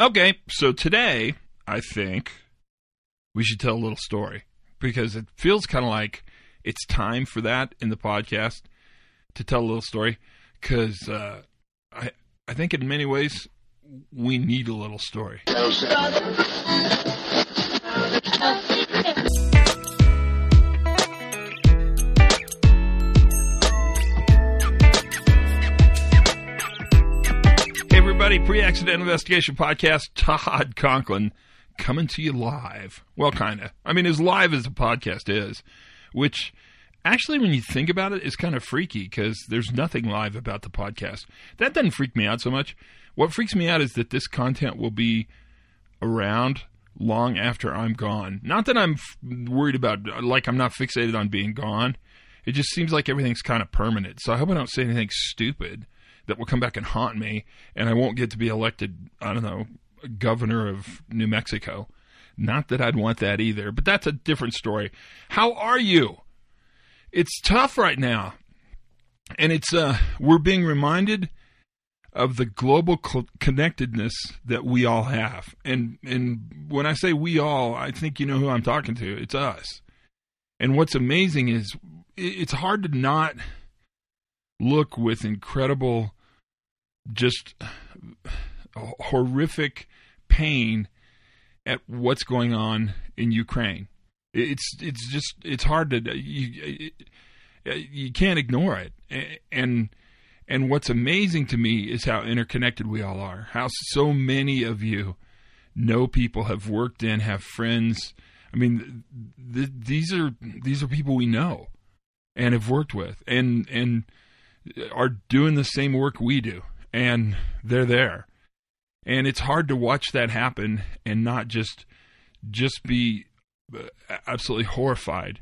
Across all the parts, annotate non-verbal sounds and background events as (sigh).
Okay, so today I think we should tell a little story because it feels kind of like it's time for that in the podcast to tell a little story because uh, I I think in many ways we need a little story. Everybody, pre-accident investigation podcast. Todd Conklin coming to you live. Well, kind of. I mean, as live as the podcast is, which actually, when you think about it, is kind of freaky because there's nothing live about the podcast. That doesn't freak me out so much. What freaks me out is that this content will be around long after I'm gone. Not that I'm f- worried about, like, I'm not fixated on being gone. It just seems like everything's kind of permanent. So I hope I don't say anything stupid that will come back and haunt me, and I won't get to be elected. I don't know, governor of New Mexico. Not that I'd want that either, but that's a different story. How are you? It's tough right now, and it's uh, we're being reminded of the global co- connectedness that we all have, and and when I say we all, I think you know who I'm talking to. It's us. And what's amazing is it's hard to not look with incredible just horrific pain at what's going on in Ukraine. It's it's just it's hard to you you can't ignore it. And and what's amazing to me is how interconnected we all are. How so many of you know people, have worked in, have friends. I mean, th- these are these are people we know and have worked with, and and are doing the same work we do, and they're there. And it's hard to watch that happen and not just just be uh, absolutely horrified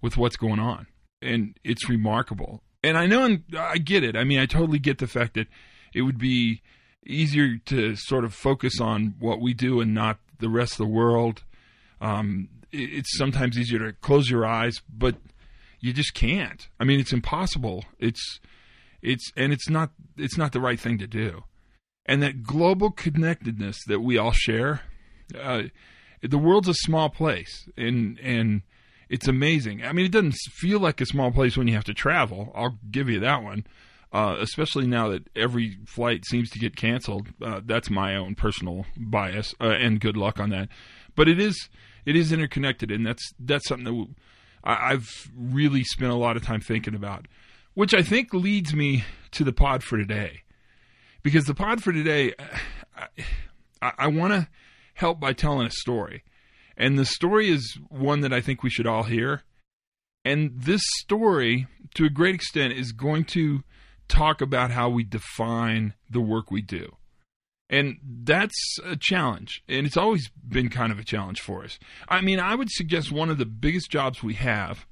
with what's going on. And it's remarkable. And i know and i get it. I mean i totally get the fact that it would be easier to sort of focus on what we do and not the rest of the world. Um, it's sometimes easier to close your eyes but you just can't. I mean it's impossible. It's it's and it's not it's not the right thing to do and that global connectedness that we all share. Uh, the world's a small place, and and it's amazing. I mean, it doesn't feel like a small place when you have to travel. I'll give you that one. Uh, especially now that every flight seems to get canceled. Uh, that's my own personal bias, uh, and good luck on that. But it is it is interconnected, and that's that's something that I, have really spent a lot of time thinking about, which I think leads me to the pod for today because the pod for today, I, I want to help by telling a story. And the story is one that I think we should all hear. And this story, to a great extent, is going to talk about how we define the work we do. And that's a challenge. And it's always been kind of a challenge for us. I mean, I would suggest one of the biggest jobs we have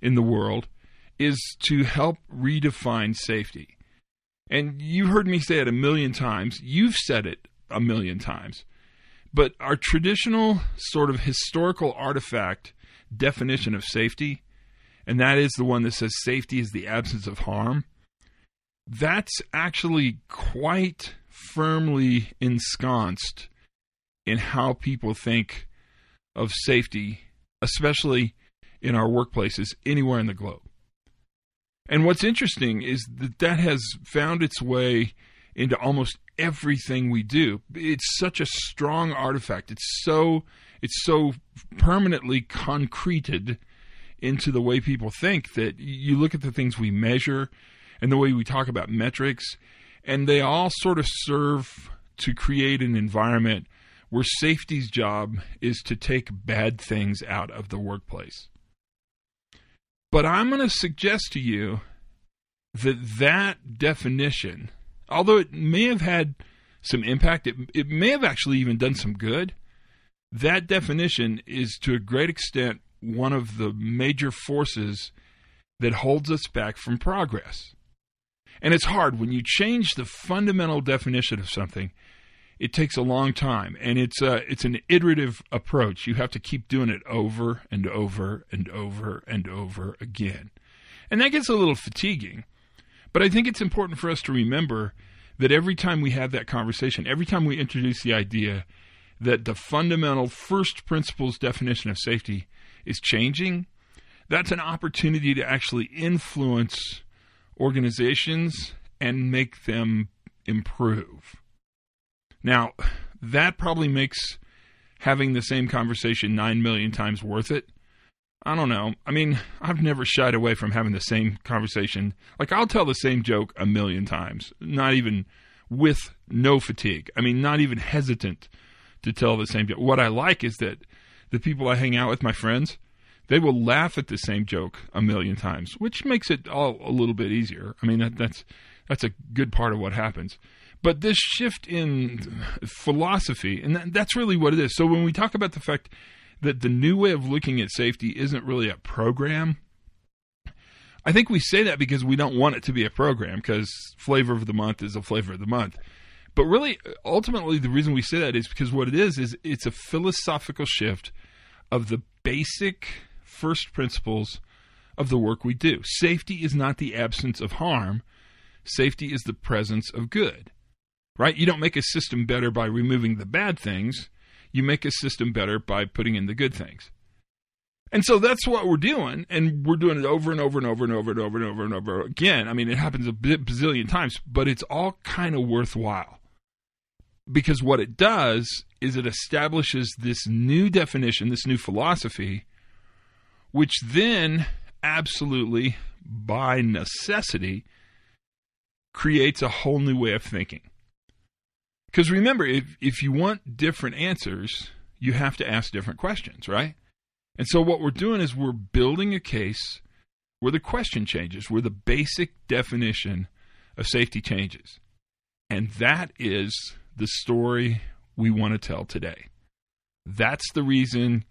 in the world is to help redefine safety. And you heard me say it a million times. You've said it a million times. But our traditional sort of historical artifact definition of safety, and that is the one that says safety is the absence of harm, that's actually quite firmly ensconced in how people think of safety, especially in our workplaces anywhere in the globe. And what's interesting is that that has found its way into almost everything we do. It's such a strong artifact. It's so it's so permanently concreted into the way people think that you look at the things we measure and the way we talk about metrics and they all sort of serve to create an environment where safety's job is to take bad things out of the workplace. But I'm going to suggest to you that that definition, although it may have had some impact, it, it may have actually even done some good. That definition is to a great extent one of the major forces that holds us back from progress. And it's hard when you change the fundamental definition of something. It takes a long time, and it's a it's an iterative approach. You have to keep doing it over and over and over and over again, and that gets a little fatiguing. But I think it's important for us to remember that every time we have that conversation, every time we introduce the idea that the fundamental first principles definition of safety is changing, that's an opportunity to actually influence organizations and make them improve. Now, that probably makes having the same conversation 9 million times worth it. I don't know. I mean, I've never shied away from having the same conversation. Like, I'll tell the same joke a million times, not even with no fatigue. I mean, not even hesitant to tell the same joke. What I like is that the people I hang out with, my friends, they will laugh at the same joke a million times, which makes it all a little bit easier. I mean, that, that's that's a good part of what happens. But this shift in philosophy, and that, that's really what it is. So when we talk about the fact that the new way of looking at safety isn't really a program, I think we say that because we don't want it to be a program because flavor of the month is a flavor of the month. But really, ultimately, the reason we say that is because what it is is it's a philosophical shift of the basic first principles of the work we do. Safety is not the absence of harm. Safety is the presence of good. Right? You don't make a system better by removing the bad things. You make a system better by putting in the good things. And so that's what we're doing, and we're doing it over and over and over and over and over and over and over again. I mean, it happens a bazillion times, but it's all kind of worthwhile because what it does is it establishes this new definition, this new philosophy, which then absolutely, by necessity, creates a whole new way of thinking. Because remember, if, if you want different answers, you have to ask different questions, right? And so what we're doing is we're building a case where the question changes, where the basic definition of safety changes. And that is the story we want to tell today. That's the reason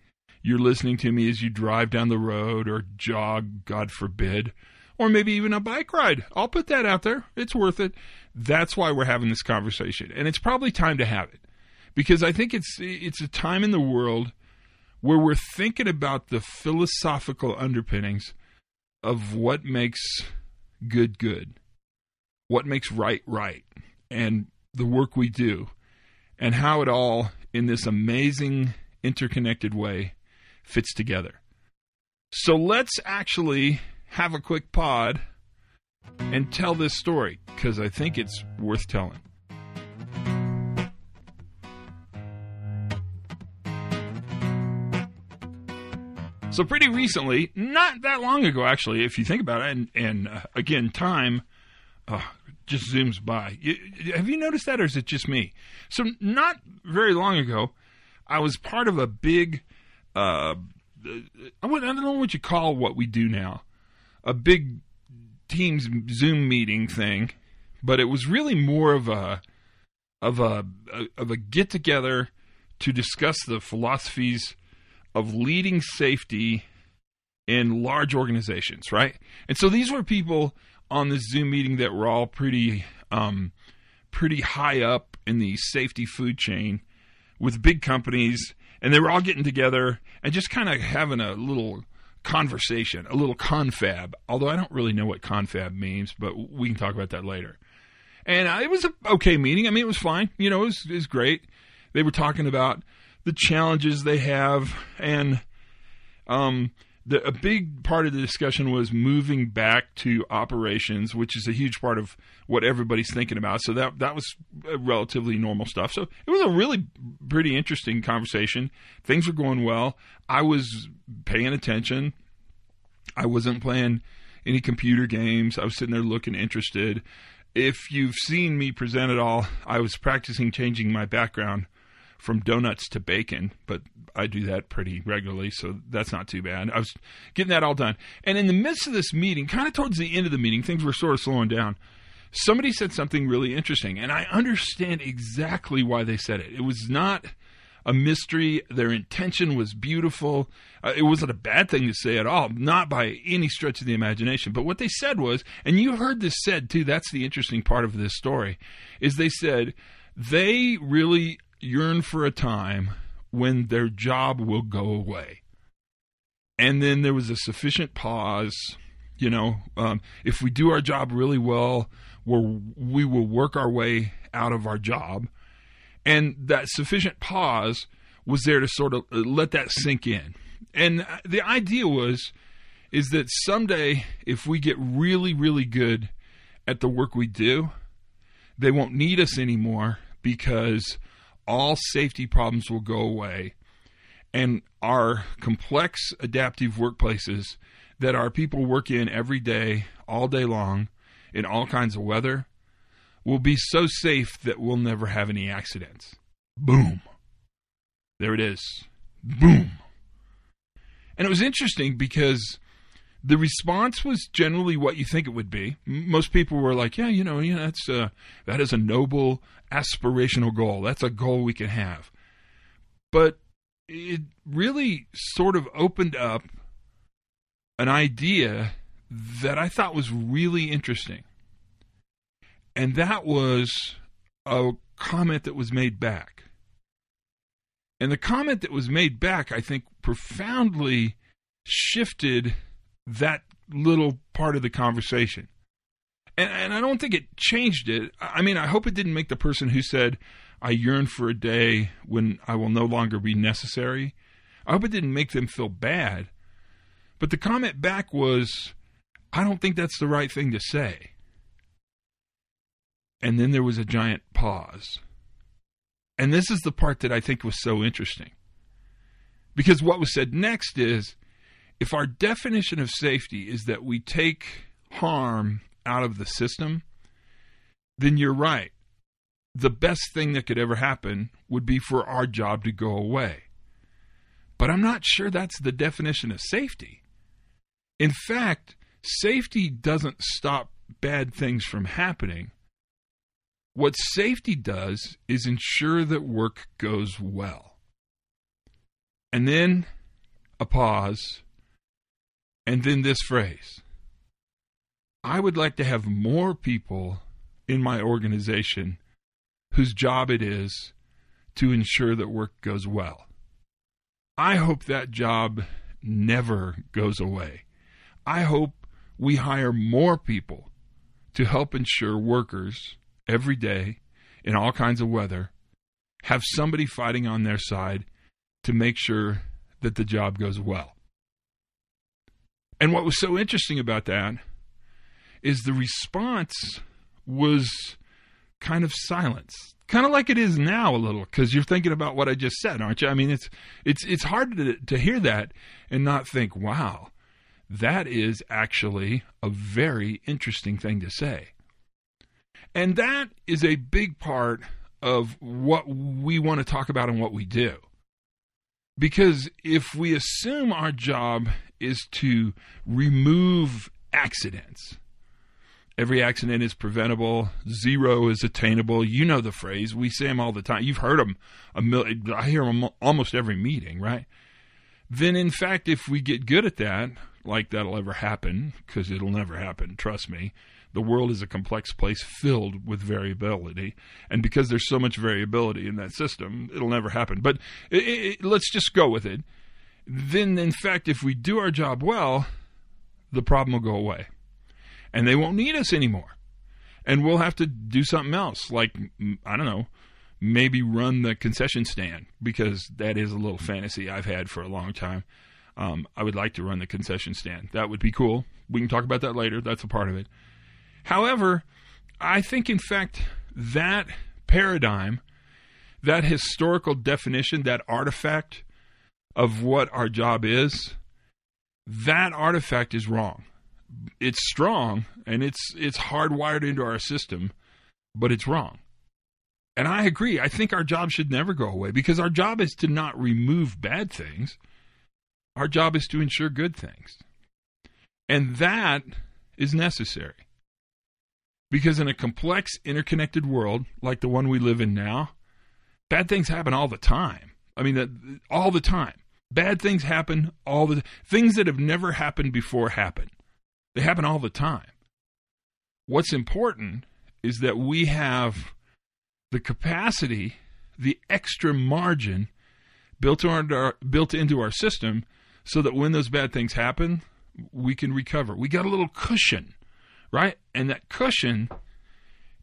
you're listening to me as you drive down the road or jog, God forbid, or maybe even a bike ride. I'll put that out there. It's worth it. That's why we're having this conversation. And it's probably time to have it. Because I think it's it's a time in the world where we're thinking about the philosophical underpinnings of what makes good good. What makes right right. And the work we do and how it all, in this amazing interconnected way, fits together. So let's actually have a quick pod and tell this story because I think it's worth telling. So pretty recently, not that long ago, actually, if you think about it, and, and uh, again, time uh, just zooms by. You, have you noticed that, or is it just me? So, not very long ago, I was part of a big, uh, I don't know what you call what we do now, a big Teams Zoom meeting thing, but it was really more of a of a of a get together to discuss the philosophies of leading safety in large organizations, right? And so these were people on this Zoom meeting that were all pretty um, pretty high up in the safety food chain with big companies, and they were all getting together and just kind of having a little conversation, a little confab. Although I don't really know what confab means, but we can talk about that later. And it was an okay meeting. I mean, it was fine. You know, it was, it was great. They were talking about the challenges they have and um, the, a big part of the discussion was moving back to operations, which is a huge part of what everybody's thinking about. So that that was uh, relatively normal stuff. So it was a really pretty interesting conversation. Things were going well. I was paying attention. I wasn't playing any computer games. I was sitting there looking interested. If you've seen me present at all, I was practicing changing my background from donuts to bacon, but I do that pretty regularly, so that's not too bad. I was getting that all done. And in the midst of this meeting, kind of towards the end of the meeting, things were sort of slowing down. Somebody said something really interesting, and I understand exactly why they said it. It was not a mystery. Their intention was beautiful. Uh, it wasn't a bad thing to say at all, not by any stretch of the imagination. But what they said was, and you heard this said too, that's the interesting part of this story, is they said they really yearn for a time when their job will go away. And then there was a sufficient pause. You know, um, if we do our job really well, where we will work our way out of our job. And that sufficient pause was there to sort of let that sink in. And the idea was is that someday if we get really really good at the work we do, they won't need us anymore because all safety problems will go away and our complex adaptive workplaces that our people work in every day all day long in all kinds of weather will be so safe that we'll never have any accidents. Boom. There it is. Boom. And it was interesting because the response was generally what you think it would be. Most people were like, "Yeah, you know, yeah, that's uh, that is a noble aspirational goal. That's a goal we can have." But it really sort of opened up an idea that I thought was really interesting. And that was a comment that was made back. And the comment that was made back, I think, profoundly shifted that little part of the conversation. And, and, I don't think it changed it. I mean, I hope it didn't make the person who said, I yearn for a day when I will no longer be necessary. I hope it didn't make them feel bad. But the comment back was, I don't think that's the right thing to say. And then there was a giant pause. And this is the part that I think was so interesting. Because what was said next is if our definition of safety is that we take harm out of the system, then you're right. The best thing that could ever happen would be for our job to go away. But I'm not sure that's the definition of safety. In fact, safety doesn't stop bad things from happening. What safety does is ensure that work goes well. And then a pause, and then this phrase I would like to have more people in my organization whose job it is to ensure that work goes well. I hope that job never goes away. I hope we hire more people to help ensure workers every day in all kinds of weather have somebody fighting on their side to make sure that the job goes well. And what was so interesting about that is the response was kind of silence kind of like it is now a little because you're thinking about what I just said, aren't you? I mean, it's it's it's hard to to hear that and not think, wow, that is actually a very interesting thing to say. And that is a big part of what we want to talk about and what we do. Because if we assume our job is to remove accidents, every accident is preventable, zero is attainable. You know the phrase. We say them all the time. You've heard them a million, I hear them almost every meeting, right? Then, in fact, if we get good at that, like that'll ever happen, because it'll never happen, trust me. The world is a complex place filled with variability. And because there's so much variability in that system, it'll never happen. But it, it, let's just go with it. Then, in fact, if we do our job well, the problem will go away. And they won't need us anymore. And we'll have to do something else, like, I don't know, maybe run the concession stand, because that is a little fantasy I've had for a long time. Um, I would like to run the concession stand. That would be cool. We can talk about that later. That's a part of it. However, I think, in fact, that paradigm, that historical definition, that artifact of what our job is, that artifact is wrong. It's strong and it's it's hardwired into our system, but it's wrong. And I agree. I think our job should never go away because our job is to not remove bad things. Our job is to ensure good things. And that is necessary. Because in a complex, interconnected world like the one we live in now, bad things happen all the time. I mean, all the time. Bad things happen all the things that have never happened before happen. They happen all the time. What's important is that we have the capacity, the extra margin built, our, built into our system so that when those bad things happen, we can recover. We got a little cushion right? And that cushion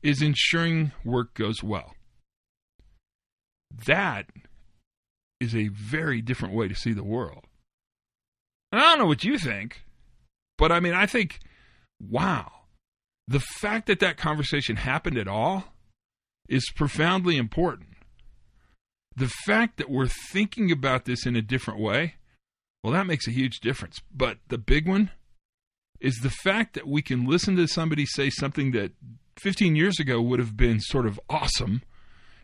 is ensuring work goes well. That is a very different way to see the world. And I don't know what you think, but I mean, I think, wow, the fact that that conversation happened at all is profoundly important. The fact that we're thinking about this in a different way, well, that makes a huge difference. But the big one is the fact that we can listen to somebody say something that 15 years ago would have been sort of awesome.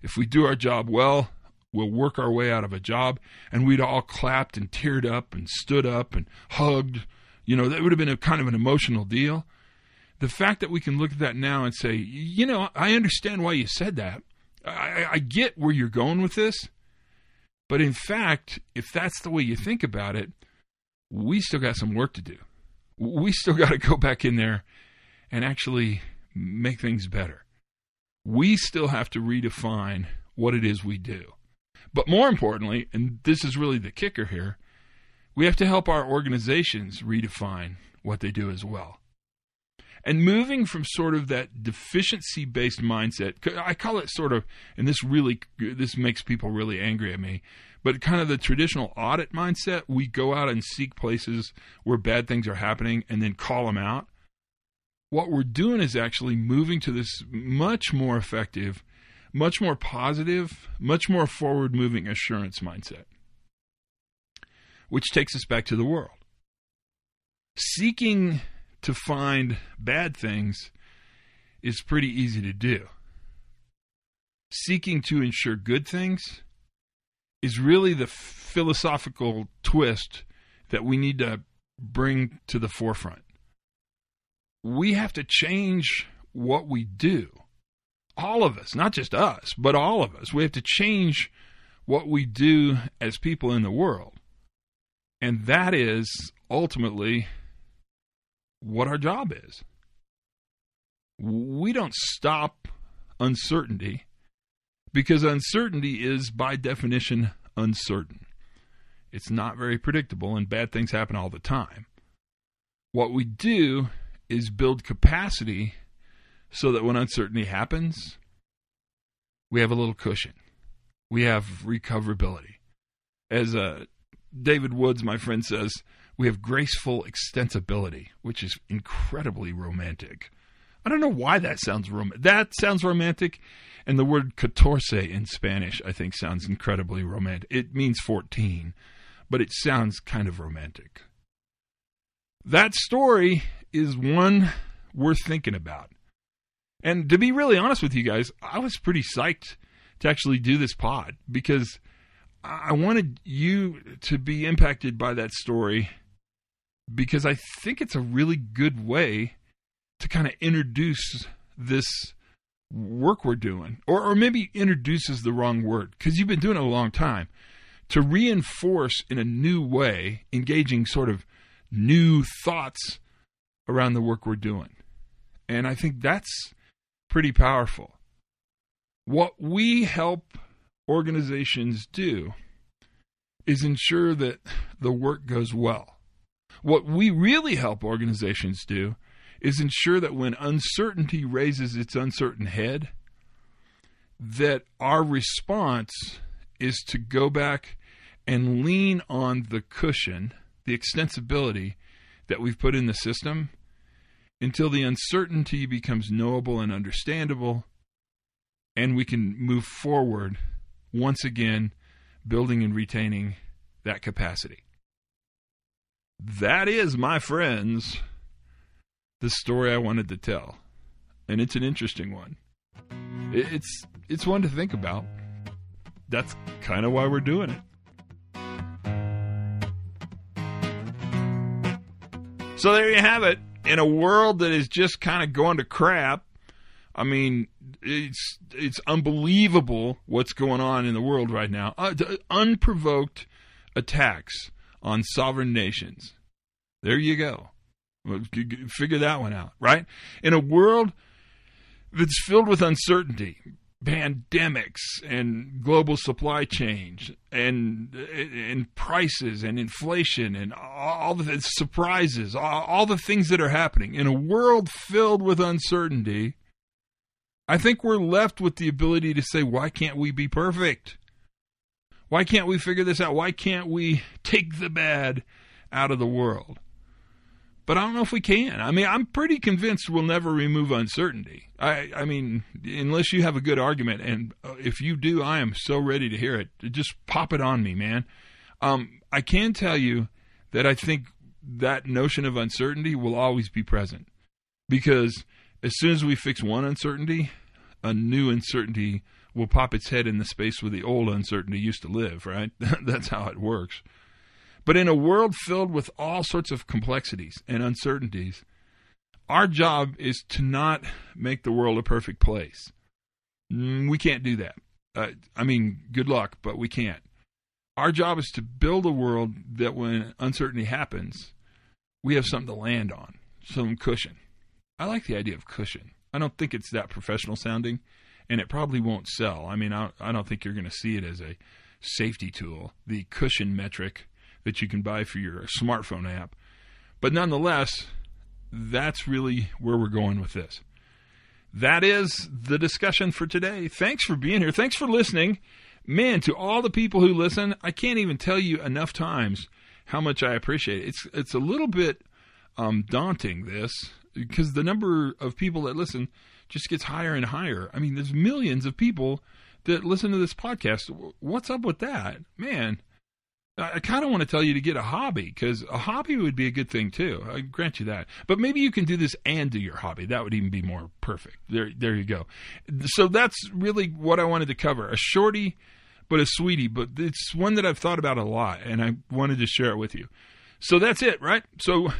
If we do our job well, we'll work our way out of a job. And we'd all clapped and teared up and stood up and hugged. You know, that would have been a kind of an emotional deal. The fact that we can look at that now and say, you know, I understand why you said that. I, I get where you're going with this. But in fact, if that's the way you think about it, we still got some work to do. We still (laughs) got to go back in there and actually make things better. We still have to redefine what it is we do. But more importantly, and this is really the kicker here, we have to help our organizations redefine what they do as well. And moving from sort of that deficiency based mindset, I call it sort of, and this really, this makes people really angry at me, but kind of the traditional audit mindset, we go out and seek places where bad things are happening and then call them out what we're doing is actually moving to this much more effective, much more positive, much more forward moving assurance mindset, which takes us back to the world. Seeking to find bad things is pretty easy to do. Seeking to ensure good things is really the philosophical twist that we need to bring to the forefront we have to change what we do. All of us, not just us, but all of us. We have to change what we do as people in the world. And that is ultimately what our job is. We don't stop uncertainty because uncertainty is, by definition, uncertain. It's not very predictable, and bad things happen all the time. What we do is build capacity so that when uncertainty happens, we have a little cushion. We have recoverability. As uh, David Woods, my friend, says, we have graceful extensibility, which is incredibly romantic. I don't know why that sounds romantic. That sounds romantic, and the word catorce in Spanish, I think, sounds incredibly romantic. It means 14, but it sounds kind of romantic. That story is one worth thinking about. And to be really honest with you guys, I was pretty psyched to actually do this pod because I wanted you to be impacted by that story because I think it's a really good way to kind of introduce this work we're doing. Or, or maybe introduces the wrong word because you've been doing it a long time. To reinforce in a new way, engaging sort of new thoughts around the work we're doing. And I think that's pretty powerful. What we help organizations do is ensure that the work goes well. What we really help organizations do is ensure that when uncertainty raises its uncertain head, that our response is to go back and lean on the cushion, the extensibility that we've put in the system until the uncertainty becomes knowable and understandable, and we can move forward once again, building and retaining that capacity. That is, my friends, the story I wanted to tell. And it's an interesting one. It's it's one to think about. That's kind of why we're doing it. So there you have it. In a world that is just kind of going to crap, I mean, it's it's unbelievable what's going on in the world right now. Uh, unprovoked attacks on sovereign nations. There you go. Figure that one out, right? In a world that's filled with uncertainty, pandemics and global supply chains and and prices and inflation and all the surprises, all, all the things that are happening in a world filled with uncertainty. I think we're left with the ability to say, why can't we be perfect? Why can't we figure this out? Why can't we take the bad out of the world? But I don't know if we can. I mean, I'm pretty convinced we'll never remove uncertainty. I, I mean, unless you have a good argument, and uh, if you do, I am so ready to hear it. Just pop it on me, man. Um, I can tell you that I think that notion of uncertainty will always be present because as soon as we fix one uncertainty, a new uncertainty will pop its head in the space where the old uncertainty used to live, right? (laughs) That's how it works. But in a world filled with all sorts of complexities and uncertainties, our job is to not make the world a perfect place. Mm, we can't do that. Uh, I mean, good luck, but we can't. Our job is to build a world that when uncertainty happens, we have something to land on, some cushion. I like the idea of cushion. I don't think it's that professional sounding, and it probably won't sell. I mean, I, I don't think you're going to see it as a safety tool, the cushion metric that you can buy for your smartphone app. But nonetheless, that's really where we're going with this. That is the discussion for today. Thanks for being here. Thanks for listening. Man, to all the people who listen, I can't even tell you enough times how much I appreciate it. It's it's a little bit um, daunting this because the number of people that listen just gets higher and higher. I mean, there's millions of people that listen to this podcast. What's up with that, man? I kind of want to tell you to get a hobby because a hobby would be a good thing too. I grant you that. But maybe you can do this and do your hobby. That would even be more perfect. There, there you go. So that's really what I wanted to cover. A shorty, but a sweetie. But it's one that I've thought about a lot, and I wanted to share it with you. So that's it, right? So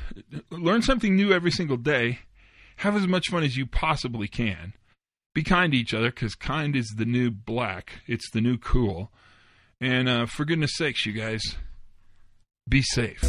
learn something new every single day. Have as much fun as you possibly can. Be kind to each other because kind is the new black. It's the new cool. And uh, for goodness sakes, you guys, be safe.